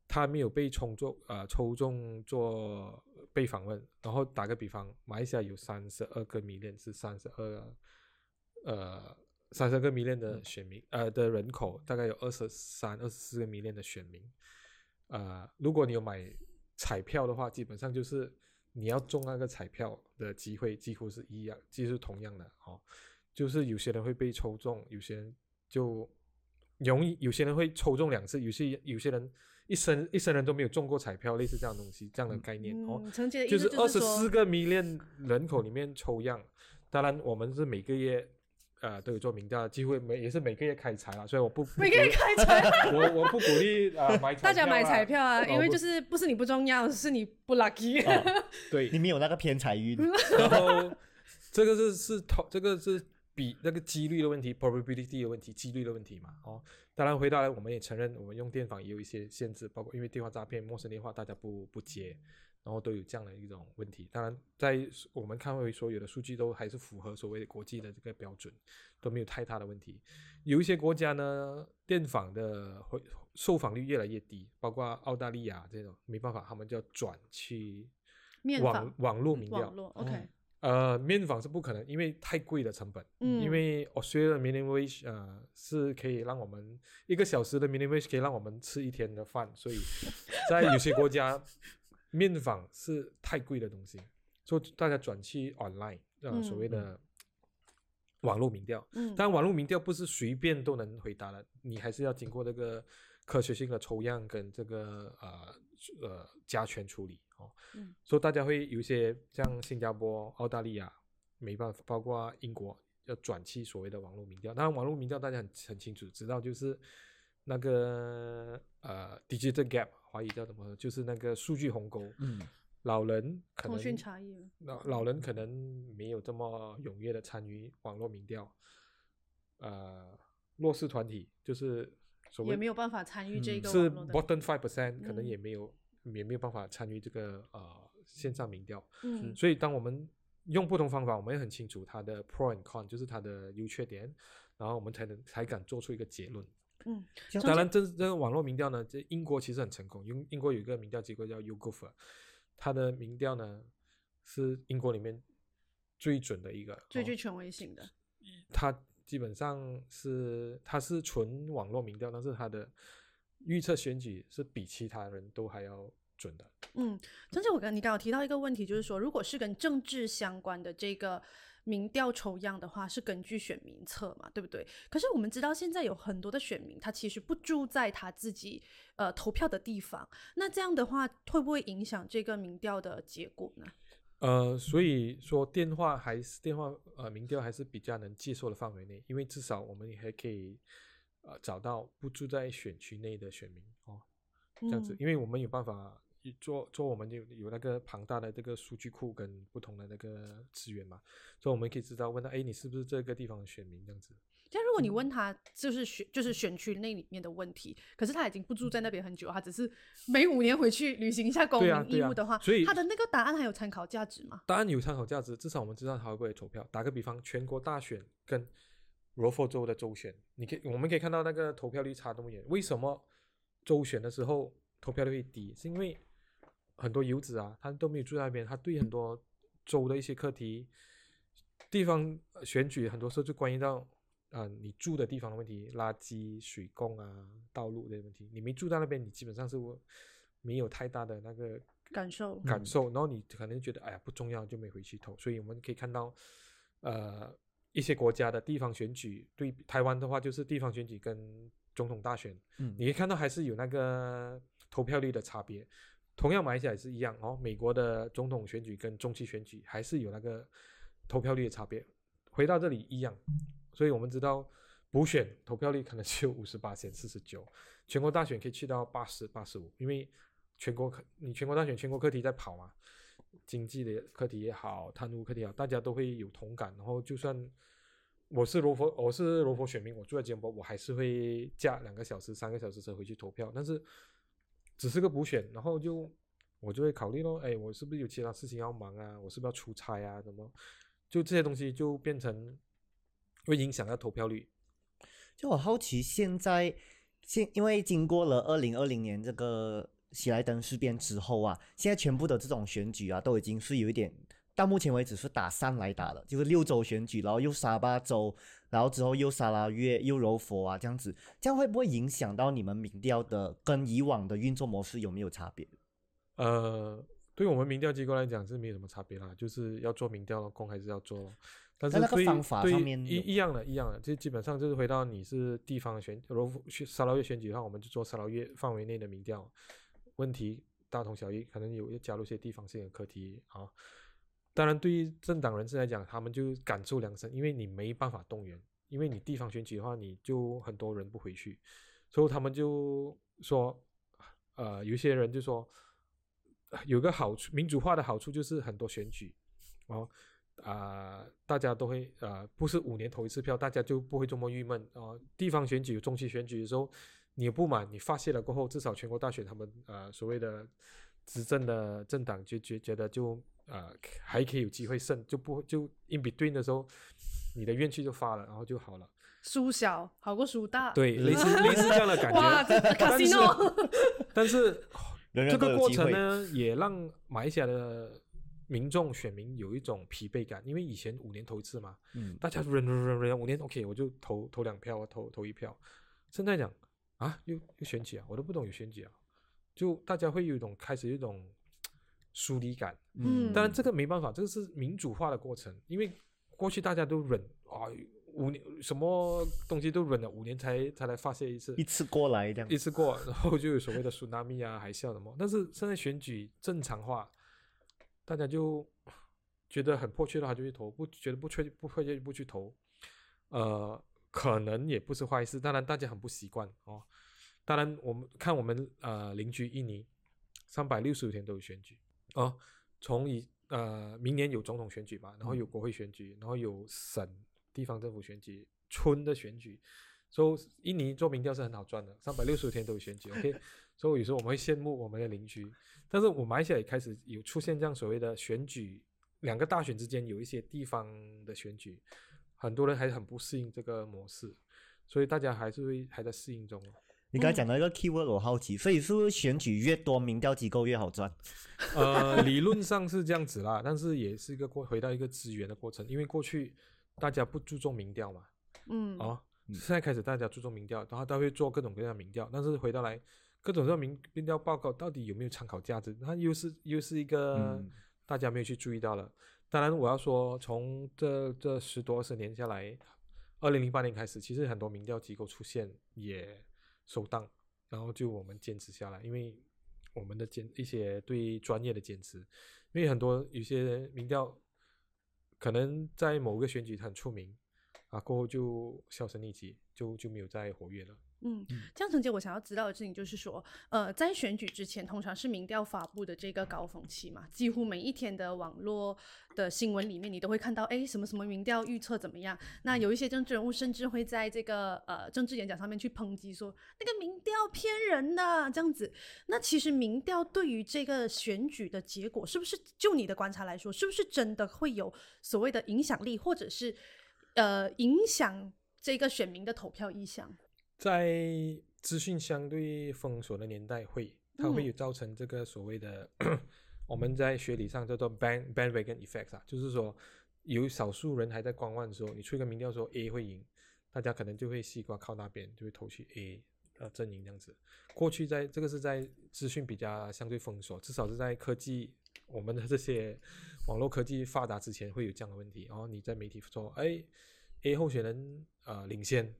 他没有被抽中呃抽中做被访问？然后打个比方，马来西亚有三十二个迷恋是三十二呃三十个迷恋的选民呃的人口，大概有二十三、二十四个迷恋的选民。呃，如果你有买彩票的话，基本上就是你要中那个彩票的机会几乎是一样，几乎是同样的哦。就是有些人会被抽中，有些人就容易，有些人会抽中两次，有些有些人一生一生人都没有中过彩票，类似这样东西，这样的概念、哦。就思是二十说四个迷恋人口里面抽样，当然我们是每个月呃都有做民调，几乎每也是每个月开彩了，所以我不不每个月开彩，(laughs) 我我不鼓励啊、买彩大家买彩票啊，因为就是不是你不重要，是你不 lucky。哦对 (laughs) 你，没有那个偏财运，(laughs) 然后这个是是投这个是比那个几率的问题，probability 的问题，几率的问题嘛。哦，当然回到来，我们也承认，我们用电访也有一些限制，包括因为电话诈骗、陌生电话大家不不接，然后都有这样的一种问题。当然，在我们看回所有的数据都还是符合所谓的国际的这个标准，都没有太大的问题。有一些国家呢，电访的会受访率越来越低，包括澳大利亚这种，没办法，他们就要转去网面访网络民调网。络 OK，呃，面访是不可能，因为太贵的成本。嗯，因为 Australia minimum wage 呃是可以让我们一个小时的 minimum wage 可以让我们吃一天的饭，所以 (laughs) 在有些国家面访是太贵的东西，所以大家转去 online 呃、嗯所谓的网络民调。嗯，但网络民调不是随便都能回答的，你还是要经过这个科学性的抽样跟这个呃呃加权处理哦。嗯所以大家会有一些像新加坡、澳大利亚没办法，包括英国要转去所谓的网络民调。当然，网络民调大家很很清楚知道，就是那个呃 digital gap，华语叫什么？就是那个数据鸿沟。嗯，老人可能通讯能差异。老老人可能没有这么踊跃的参与网络民调，呃，弱势团体就是所谓也没有办法参与这嗯是个网络的，bottom five percent，可能嗯也没有、也没有办法参与这个呃线上民调。嗯所以当我们用不同方法，我们也很清楚它的 pro and con，就是它的优缺点，然后我们才能才敢做出一个结论。嗯，当然，这这个网络民调呢，这英国其实很成功，英英国有一个民调机构叫 YouGov，它的民调呢是英国里面最准的一个，哦最具权威性的。它基本上是它是纯网络民调，但是它的预测选举是比其他人都还要准的。嗯，张姐，我刚你刚刚提到一个问题，就是说，如果是跟政治相关的这个民调抽样的话，是根据选民册嘛，对不对？可是我们知道现在有很多的选民，他其实不住在他自己呃投票的地方，那这样的话会不会影响这个民调的结果呢？呃，所以说电话还是电话呃民调还是比较能接受的范围内，因为至少我们也还可以呃找到不住在选区内的选民哦，这样子，嗯因为我们有办法做做我们有有那个庞大的这个数据库跟不同的那个资源嘛，所以我们可以知道问他，哎，你是不是这个地方的选民这样子？但如果你问他就是选就是选区那里面的问题，可是他已经不住在那边很久，他只是每五年回去履行一下公民义务的话，所以他的那个答案还有参考价值吗？答案有参考价值，至少我们知道他会不会投票。打个比方，全国大选跟罗佛州的州选，你可以我们可以看到那个投票率差那么远。为什么州选的时候投票率会低？是因为很多游子啊，他都没有住在那边，他对很多州的一些课题、地方呃选举，很多时候就关系到啊、呃你住的地方的问题，垃圾、水供啊、道路这些问题。你没住在那边，你基本上是没有太大的那个感受嗯感受，然后你可能觉得哎呀不重要就没回去投，所以我们可以看到，呃，一些国家的地方选举，对台湾的话就是地方选举跟总统大选，嗯你可以看到还是有那个投票率的差别。同样马来西亚也是一样哦，美国的总统选举跟中期选举还是有那个投票率的差别。回到这里一样，所以我们知道补选投票率可能只有五十八线四十九，全国大选可以去到八十八十五，因为全国课你全国大选全国课题在跑嘛，经济的课题也好，贪污课题也好，大家都会有同感。然后就算我是罗佛，我是罗佛选民，我住在吉隆坡，我还是会驾两个小时、三个小时车回去投票。但是只是个补选，然后就我就会考虑咯，哎，我是不是有其他事情要忙啊？我是不是要出差啊？什么？就这些东西就变成会影响到投票率。就我好奇，现在现因为经过了二零二零年这个喜来登事变之后啊，现在全部的这种选举啊，都已经是有一点到目前为止是打散来打了，就是六州选举，然后又沙巴州，然后之后又沙拉越又柔佛啊这样子，这样会不会影响到你们民调的跟以往的运作模式有没有差别？呃，对我们民调机构来讲是没有什么差别啦，就是要做民调的工还是要做咯。但是那个方法上面一一样的，一样的，就基本上就是回到你是地方选，柔佛去沙捞越选举的话，我们就做沙拉越范围内的民调，问题大同小异，可能有加入一些地方性的课题啊。当然，对于政党人士来讲，他们就感受良深，因为你没办法动员，因为你地方选举的话，你就很多人不回去，所以他们就说，呃，有些人就说，有个好处，民主化的好处就是很多选举，哦，啊、大家都会呃，不是五年投一次票，大家就不会这么郁闷哦。地方选举、中期选举的时候，你不满，你发泄了过后，至少全国大选他们呃所谓的执政的政党就觉觉得就呃还可以有机会胜，就不就 in between 的时候，你的怨气就发了，然后就好了。输小好过输大，对，(laughs) 类似类似这样的感哇，觉。这卡西诺，但是人人这个过。程呢，也让马来西亚的民众选民有一种疲惫感，因为以前五年投一次嘛，嗯，大家忍忍忍忍五年，OK，我就投投两票，投投一票。现在讲啊，又又选举啊，我都不懂有选举啊，就大家会有一种开始有一种疏离感。嗯当然这个没办法，这个是民主化的过程，因为过去大家都忍啊，五年什么东西都忍了五年才才来发泄一次，一次过来这样一。次过，然后就有所谓的 tsunami 啊、海啸什么。但是现在选举正常化，大家就觉得很迫切的话就去投，不觉得不确不迫切就不去投，呃，可能也不是坏事。当然大家很不习惯哦。当然我们看我们呃邻居印尼，三百六十五天都有选举哦，从以呃明年有总统选举嘛，然后有国会选举，然后有省地方政府选举、村的选举。所以印尼做民调是很好赚的，三百六十五天都有选举，OK。所以有时候我们会羡慕我们的邻居，但是我们马来西亚也开始有出现这样所谓的选举，两个大选之间有一些地方的选举，很多人还很不适应这个模式，所以大家还是会还在适应中哦。你刚才讲到一个 keyword，我好奇，所以是不是选举越多，民调机构越好赚？呃，(laughs) 理论上是这样子啦，但是也是一个过回到一个资源的过程，因为过去大家不注重民调嘛，嗯，哦，嗯现在开始大家注重民调，然后他会做各种各样的民调，但是回到来各种各样的民民调报告到底有没有参考价值，它又是又是一个嗯大家没有去注意到了。当然，我要说，从这这十多二十年下来，二零零八年开始，其实很多民调机构出现也收档，然后就我们坚持下来，因为我们的坚一些对专业的坚持，因为很多有些民调可能在某个选举很出名啊，过后就销声匿迹，就就没有再活跃了。嗯，这样，陈姐，我想要知道的事情就是说，呃，在选举之前，通常是民调发布的这个高峰期嘛，几乎每一天的网络的新闻里面，你都会看到，哎，什么什么民调预测怎么样？那有一些政治人物甚至会在这个呃政治演讲上面去抨击说，那个民调骗人的这样子。那其实民调对于这个选举的结果，是不是就你的观察来说，是不是真的会有所谓的影响力，或者是呃影响这个选民的投票意向？在资讯相对封锁的年代，会它会有造成这个所谓的我们在学理上叫做 band bandwagon effect 啊，就是说有少数人还在观望的时候，你出一个民调说 A 会赢，大家可能就会西瓜靠那边，就会投去 A 呃阵营这样子。过去在这个是在资讯比较相对封锁，至少是在科技我们的这些网络科技发达之前会有这样的问题。然后你在媒体说，哎，A 候选人呃领先。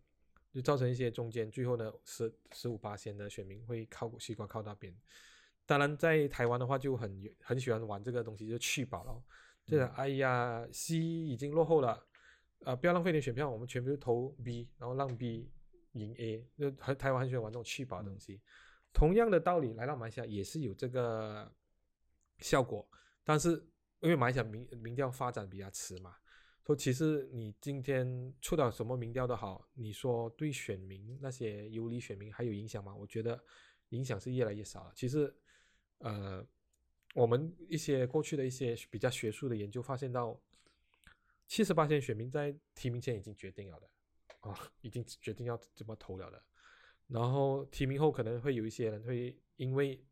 就造成一些中间，最后呢十十五八仙的选民会靠西瓜靠那边。当然，在台湾的话就很很喜欢玩这个东西，就去保了。这个哎呀，C 已经落后了，啊，不要浪费点选票，我们全部都投 B，然后让 B 赢 A。就台台湾很喜欢玩这种去保的东西。同样的道理，来到马来西亚也是有这个效果，但是因为马来西亚民民调发展比较迟嘛。说其实你今天出到什么民调都好，你说对选民那些游离选民还有影响吗？我觉得影响是越来越少了。其实，呃，我们一些过去的一些比较学术的研究发现到，七十八线选民在提名前已经决定了的，啊，已经决定要怎么投了的。然后提名后可能会有一些人会因为。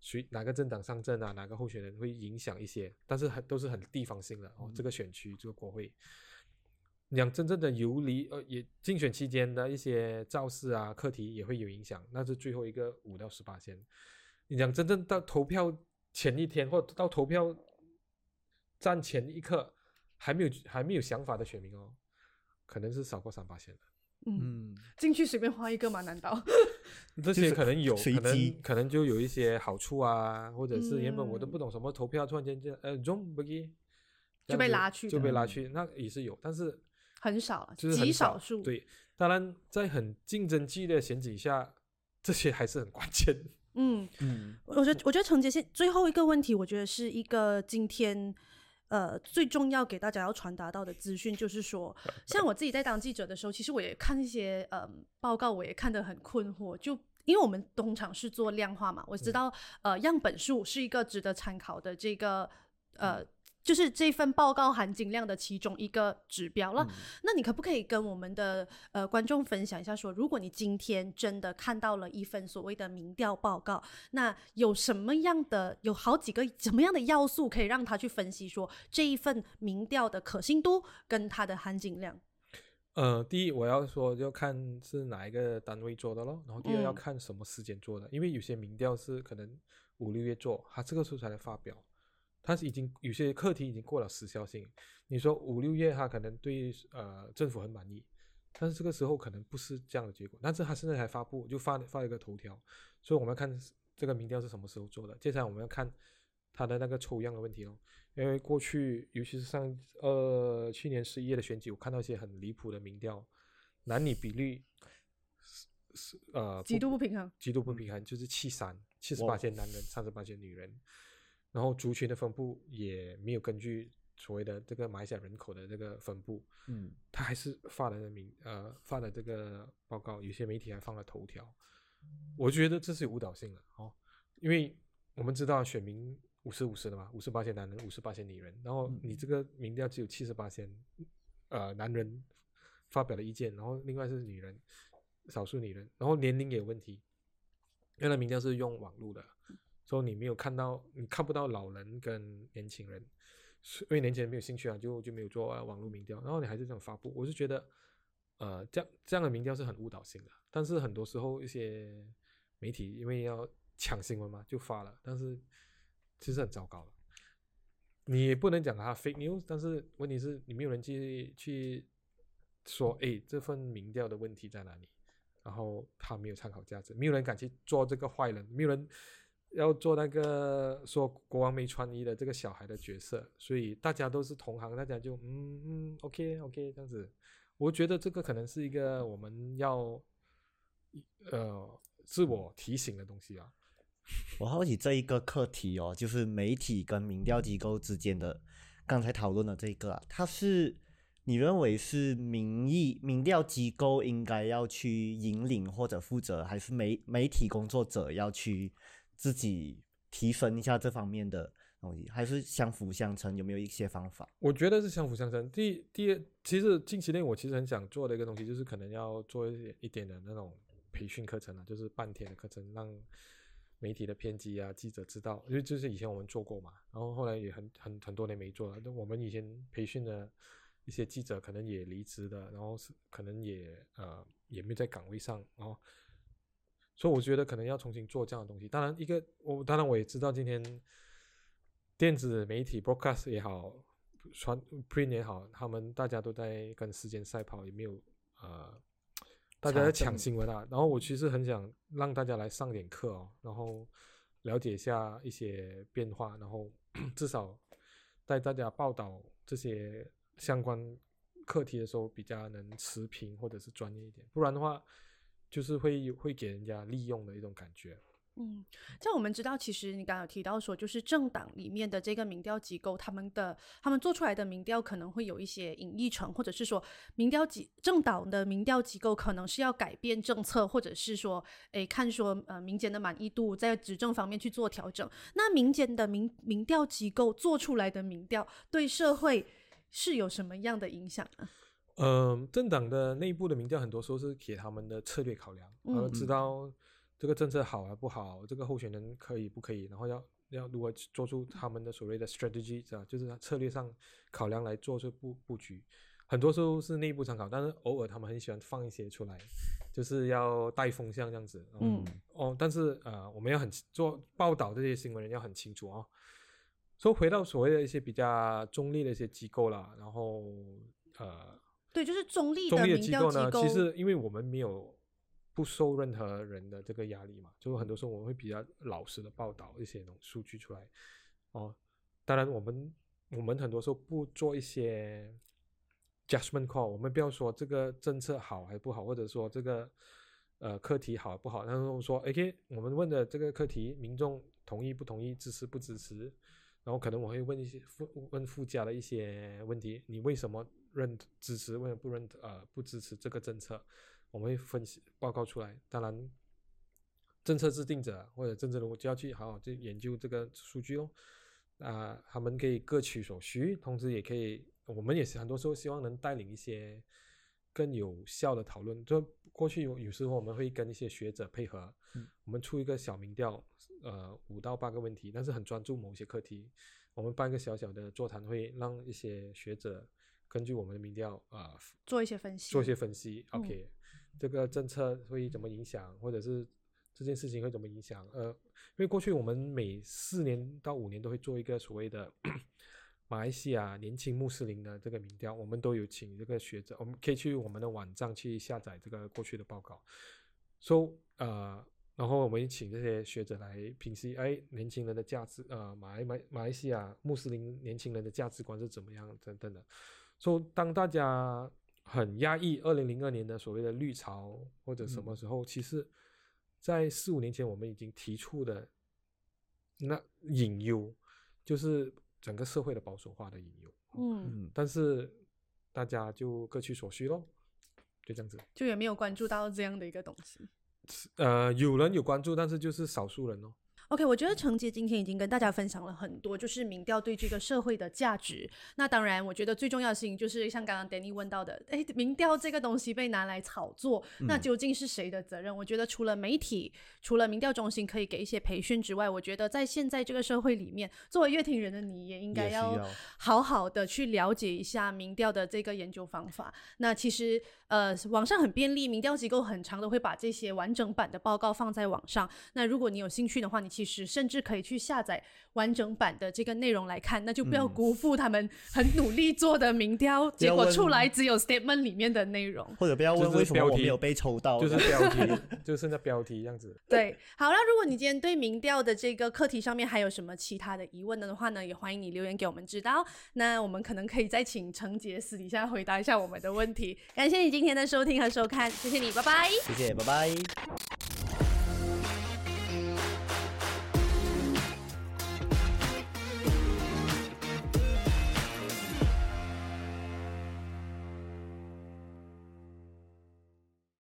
谁哪个政党上阵啊？哪个候选人会影响一些？但是很都是很地方性的哦。这个选区，这个国会，讲真正的游离呃，也竞选期间的一些造势啊、课题也会有影响。那是最后一个五到十八线。你讲真正到投票前一天或到投票站前一刻还没有还没有想法的选民哦，可能是少过三八线的。嗯，进去随便画一个嘛？难 (laughs) 道这些可能有可能可能就有一些好处啊，或者是原本我都不懂什么投票，突然间就呃中不给就被拉去，就被拉去，那也是有，但是很少，就是极少数。对，当然在很竞争激烈的选举下，这些还是很关键。嗯嗯，我觉得我觉得陈杰现最后一个问题，我觉得是一个今天。呃，最重要给大家要传达到的资讯就是说，像我自己在当记者的时候，其实我也看一些呃报告，我也看得很困惑。就因为我们通常是做量化嘛，我知道呃样本数是一个值得参考的这个呃。就是这份报告含金量的其中一个指标了。那你可不可以跟我们的呃观众分享一下，说如果你今天真的看到了一份所谓的民调报告，那有什么样的有好几个什么样的要素可以让他去分析说这一份民调的可信度跟它的含金量？呃，第一我要说要看是哪一个单位做的咯，然后第二要看什么时间做的，因为有些民调是可能五六月做，他这个时候才来发表。它是已经有些课题已经过了时效性，你说五六月他可能对呃政府很满意，但是这个时候可能不是这样的结果。但是他现在才发布，就发发一个头条，所以我们要看这个民调是什么时候做的。接下来我们要看他的那个抽样的问题哦，因为过去尤其是上呃去年十一月的选举，我看到一些很离谱的民调，男女比率是是呃极度不平衡，极度不平衡就是七三七十八线男人，三十八线女人。然后族群的分布也没有根据所谓的这个马来西亚人口的这个分布，嗯，他还是发了名呃发了这个报告，有些媒体还放了头条，我觉得这是有误导性的哦，因为我们知道选民五十五十的嘛，五十八线男人，五十八线女人，然后你这个民调只有七十八线呃男人发表的意见，然后另外是女人，少数女人，然后年龄也有问题，原来民调是用网络的。说你没有看到，你看不到老人跟年轻人，因为年轻人没有兴趣啊，就就没有做网络民调，然后你还是这样发布，我是觉得，呃，这样这样的民调是很误导性的。但是很多时候一些媒体因为要抢新闻嘛，就发了，但是其实很糟糕了。你也不能讲它 fake news，但是问题是你没有人去去说，哎，这份民调的问题在哪里？然后他没有参考价值，没有人敢去做这个坏人，没有人。要做那个说国王没穿衣的这个小孩的角色，所以大家都是同行，大家就嗯嗯，OK OK 这样子。我觉得这个可能是一个我们要呃自我提醒的东西啊。我好奇这一个课题哦，就是媒体跟民调机构之间的，刚才讨论的这个，它是你认为是民意民调机构应该要去引领或者负责，还是媒媒体工作者要去自己提升一下这方面的东西，还是相辅相成？有没有一些方法？我觉得是相辅相成。第第二，其实近期内我其实很想做的一个东西，就是可能要做一点一点的那种培训课程啊，就是半天的课程，让。媒体的编辑啊，记者知道，因为就是以前我们做过嘛，然后后来也很很很多年没做了。我们以前培训的一些记者可能也离职了，然后是可能也呃也没在岗位上，然后所以我觉得可能要重新做这样的东西。当然，一个我当然我也知道，今天电子媒体 broadcast 也好，传 print 也好，他们大家都在跟时间赛跑，也没有呃。大家在抢新闻啊，然后我其实很想让大家来上点课哦，然后了解一下一些变化，然后 (coughs) 至少带大家报道这些相关课题的时候比较能持平或者是专业一点，不然的话就是会会给人家利用的一种感觉。嗯，像我们知道，其实你刚刚有提到说，就是政党里面的这个民调机构，他们的他们做出来的民调可能会有一些隐匿层，或者是说，民调机政党的民调机构可能是要改变政策，或者是说，诶，看说呃民间的满意度在执政方面去做调整。那民间的民民调机构做出来的民调，对社会是有什么样的影响呢？嗯，政党的内部的民调很多时候是给他们的策略考量，然后知道。这个政策好还不好？这个候选人可以不可以？然后要要如何做出他们的所谓的 strategy 啊，就是策略上考量来做出布布局。很多时候是内部参考，但是偶尔他们很喜欢放一些出来，就是要带风向这样子。嗯哦，但是呃，我们要很做报道这些新闻人要很清楚哦。说回到所谓的一些比较中立的一些机构啦，然后呃，对，就是中立中立的机构呢，其实因为我们没有。不受任何人的这个压力嘛，就很多时候我们会比较老实的报道一些种数据出来，哦，当然我们我们很多时候不做一些 judgment call，我们不要说这个政策好还不好，或者说这个呃课题好不好，然后说 OK，我们问的这个课题，民众同意不同意，支持不支持，然后可能我会问一些附问附加的一些问题，你为什么认支持，为什么不认呃不支持这个政策？我们会分析报告出来，当然，政策制定者或者政治人物就要去好好去研究这个数据哦。啊，他们可以各取所需，同时也可以，我们也是很多时候希望能带领一些更有效的讨论。就过去有有时候我们会跟一些学者配合，我们出一个小民调，呃，五到八个问题，但是很专注某些课题，我们办一个小小的座谈会，让一些学者根据我们的民调啊做一些分析，做一些分析，OK。这个政策会怎么影响，或者是这件事情会怎么影响？呃，因为过去我们每四年到五年都会做一个所谓的 (coughs) 马来西亚年轻穆斯林的这个民调，我们都有请这个学者，我们可以去我们的网站去下载这个过去的报告。说呃，然后我们请这些学者来评析，哎，年轻人的价值，呃，马来马马来西亚穆斯林年轻人的价值观是怎么样等等的。说当大家。很压抑，二零零二年的所谓的绿潮或者什么时候，其实，在四五年前我们已经提出的那隐忧，就是整个社会的保守化的隐忧。嗯，但是大家就各取所需喽，就这样子。就也没有关注到这样的一个东西。呃，有人有关注，但是就是少数人哦。OK，我觉得程杰今天已经跟大家分享了很多，就是民调对这个社会的价值。那当然，我觉得最重要的事情就是像刚刚 Danny 问到的，哎，民调这个东西被拿来炒作，那究竟是谁的责任？我觉得除了媒体，除了民调中心可以给一些培训之外，我觉得在现在这个社会里面，作为乐听人的你也应该要好好的去了解一下民调的这个研究方法。那其实。呃，网上很便利，民调机构很长都会把这些完整版的报告放在网上。那如果你有兴趣的话，你其其实甚至可以去下载完整版的这个内容来看，那就不要嗯辜负他们很努力做的民调，结果出来只有 statement 里面的内容。或者不要问为什么我没有被抽到，(laughs) 就是标题，就剩下标题这样子。对，好，那如果你今天对民调的这个课题上面还有什么其他的疑问的话呢，也欢迎你留言给我们知道。那我们可能可以再请程杰私底下回答一下我们的问题。感谢你今天的收听和收看，谢谢你，拜拜。谢谢，拜拜。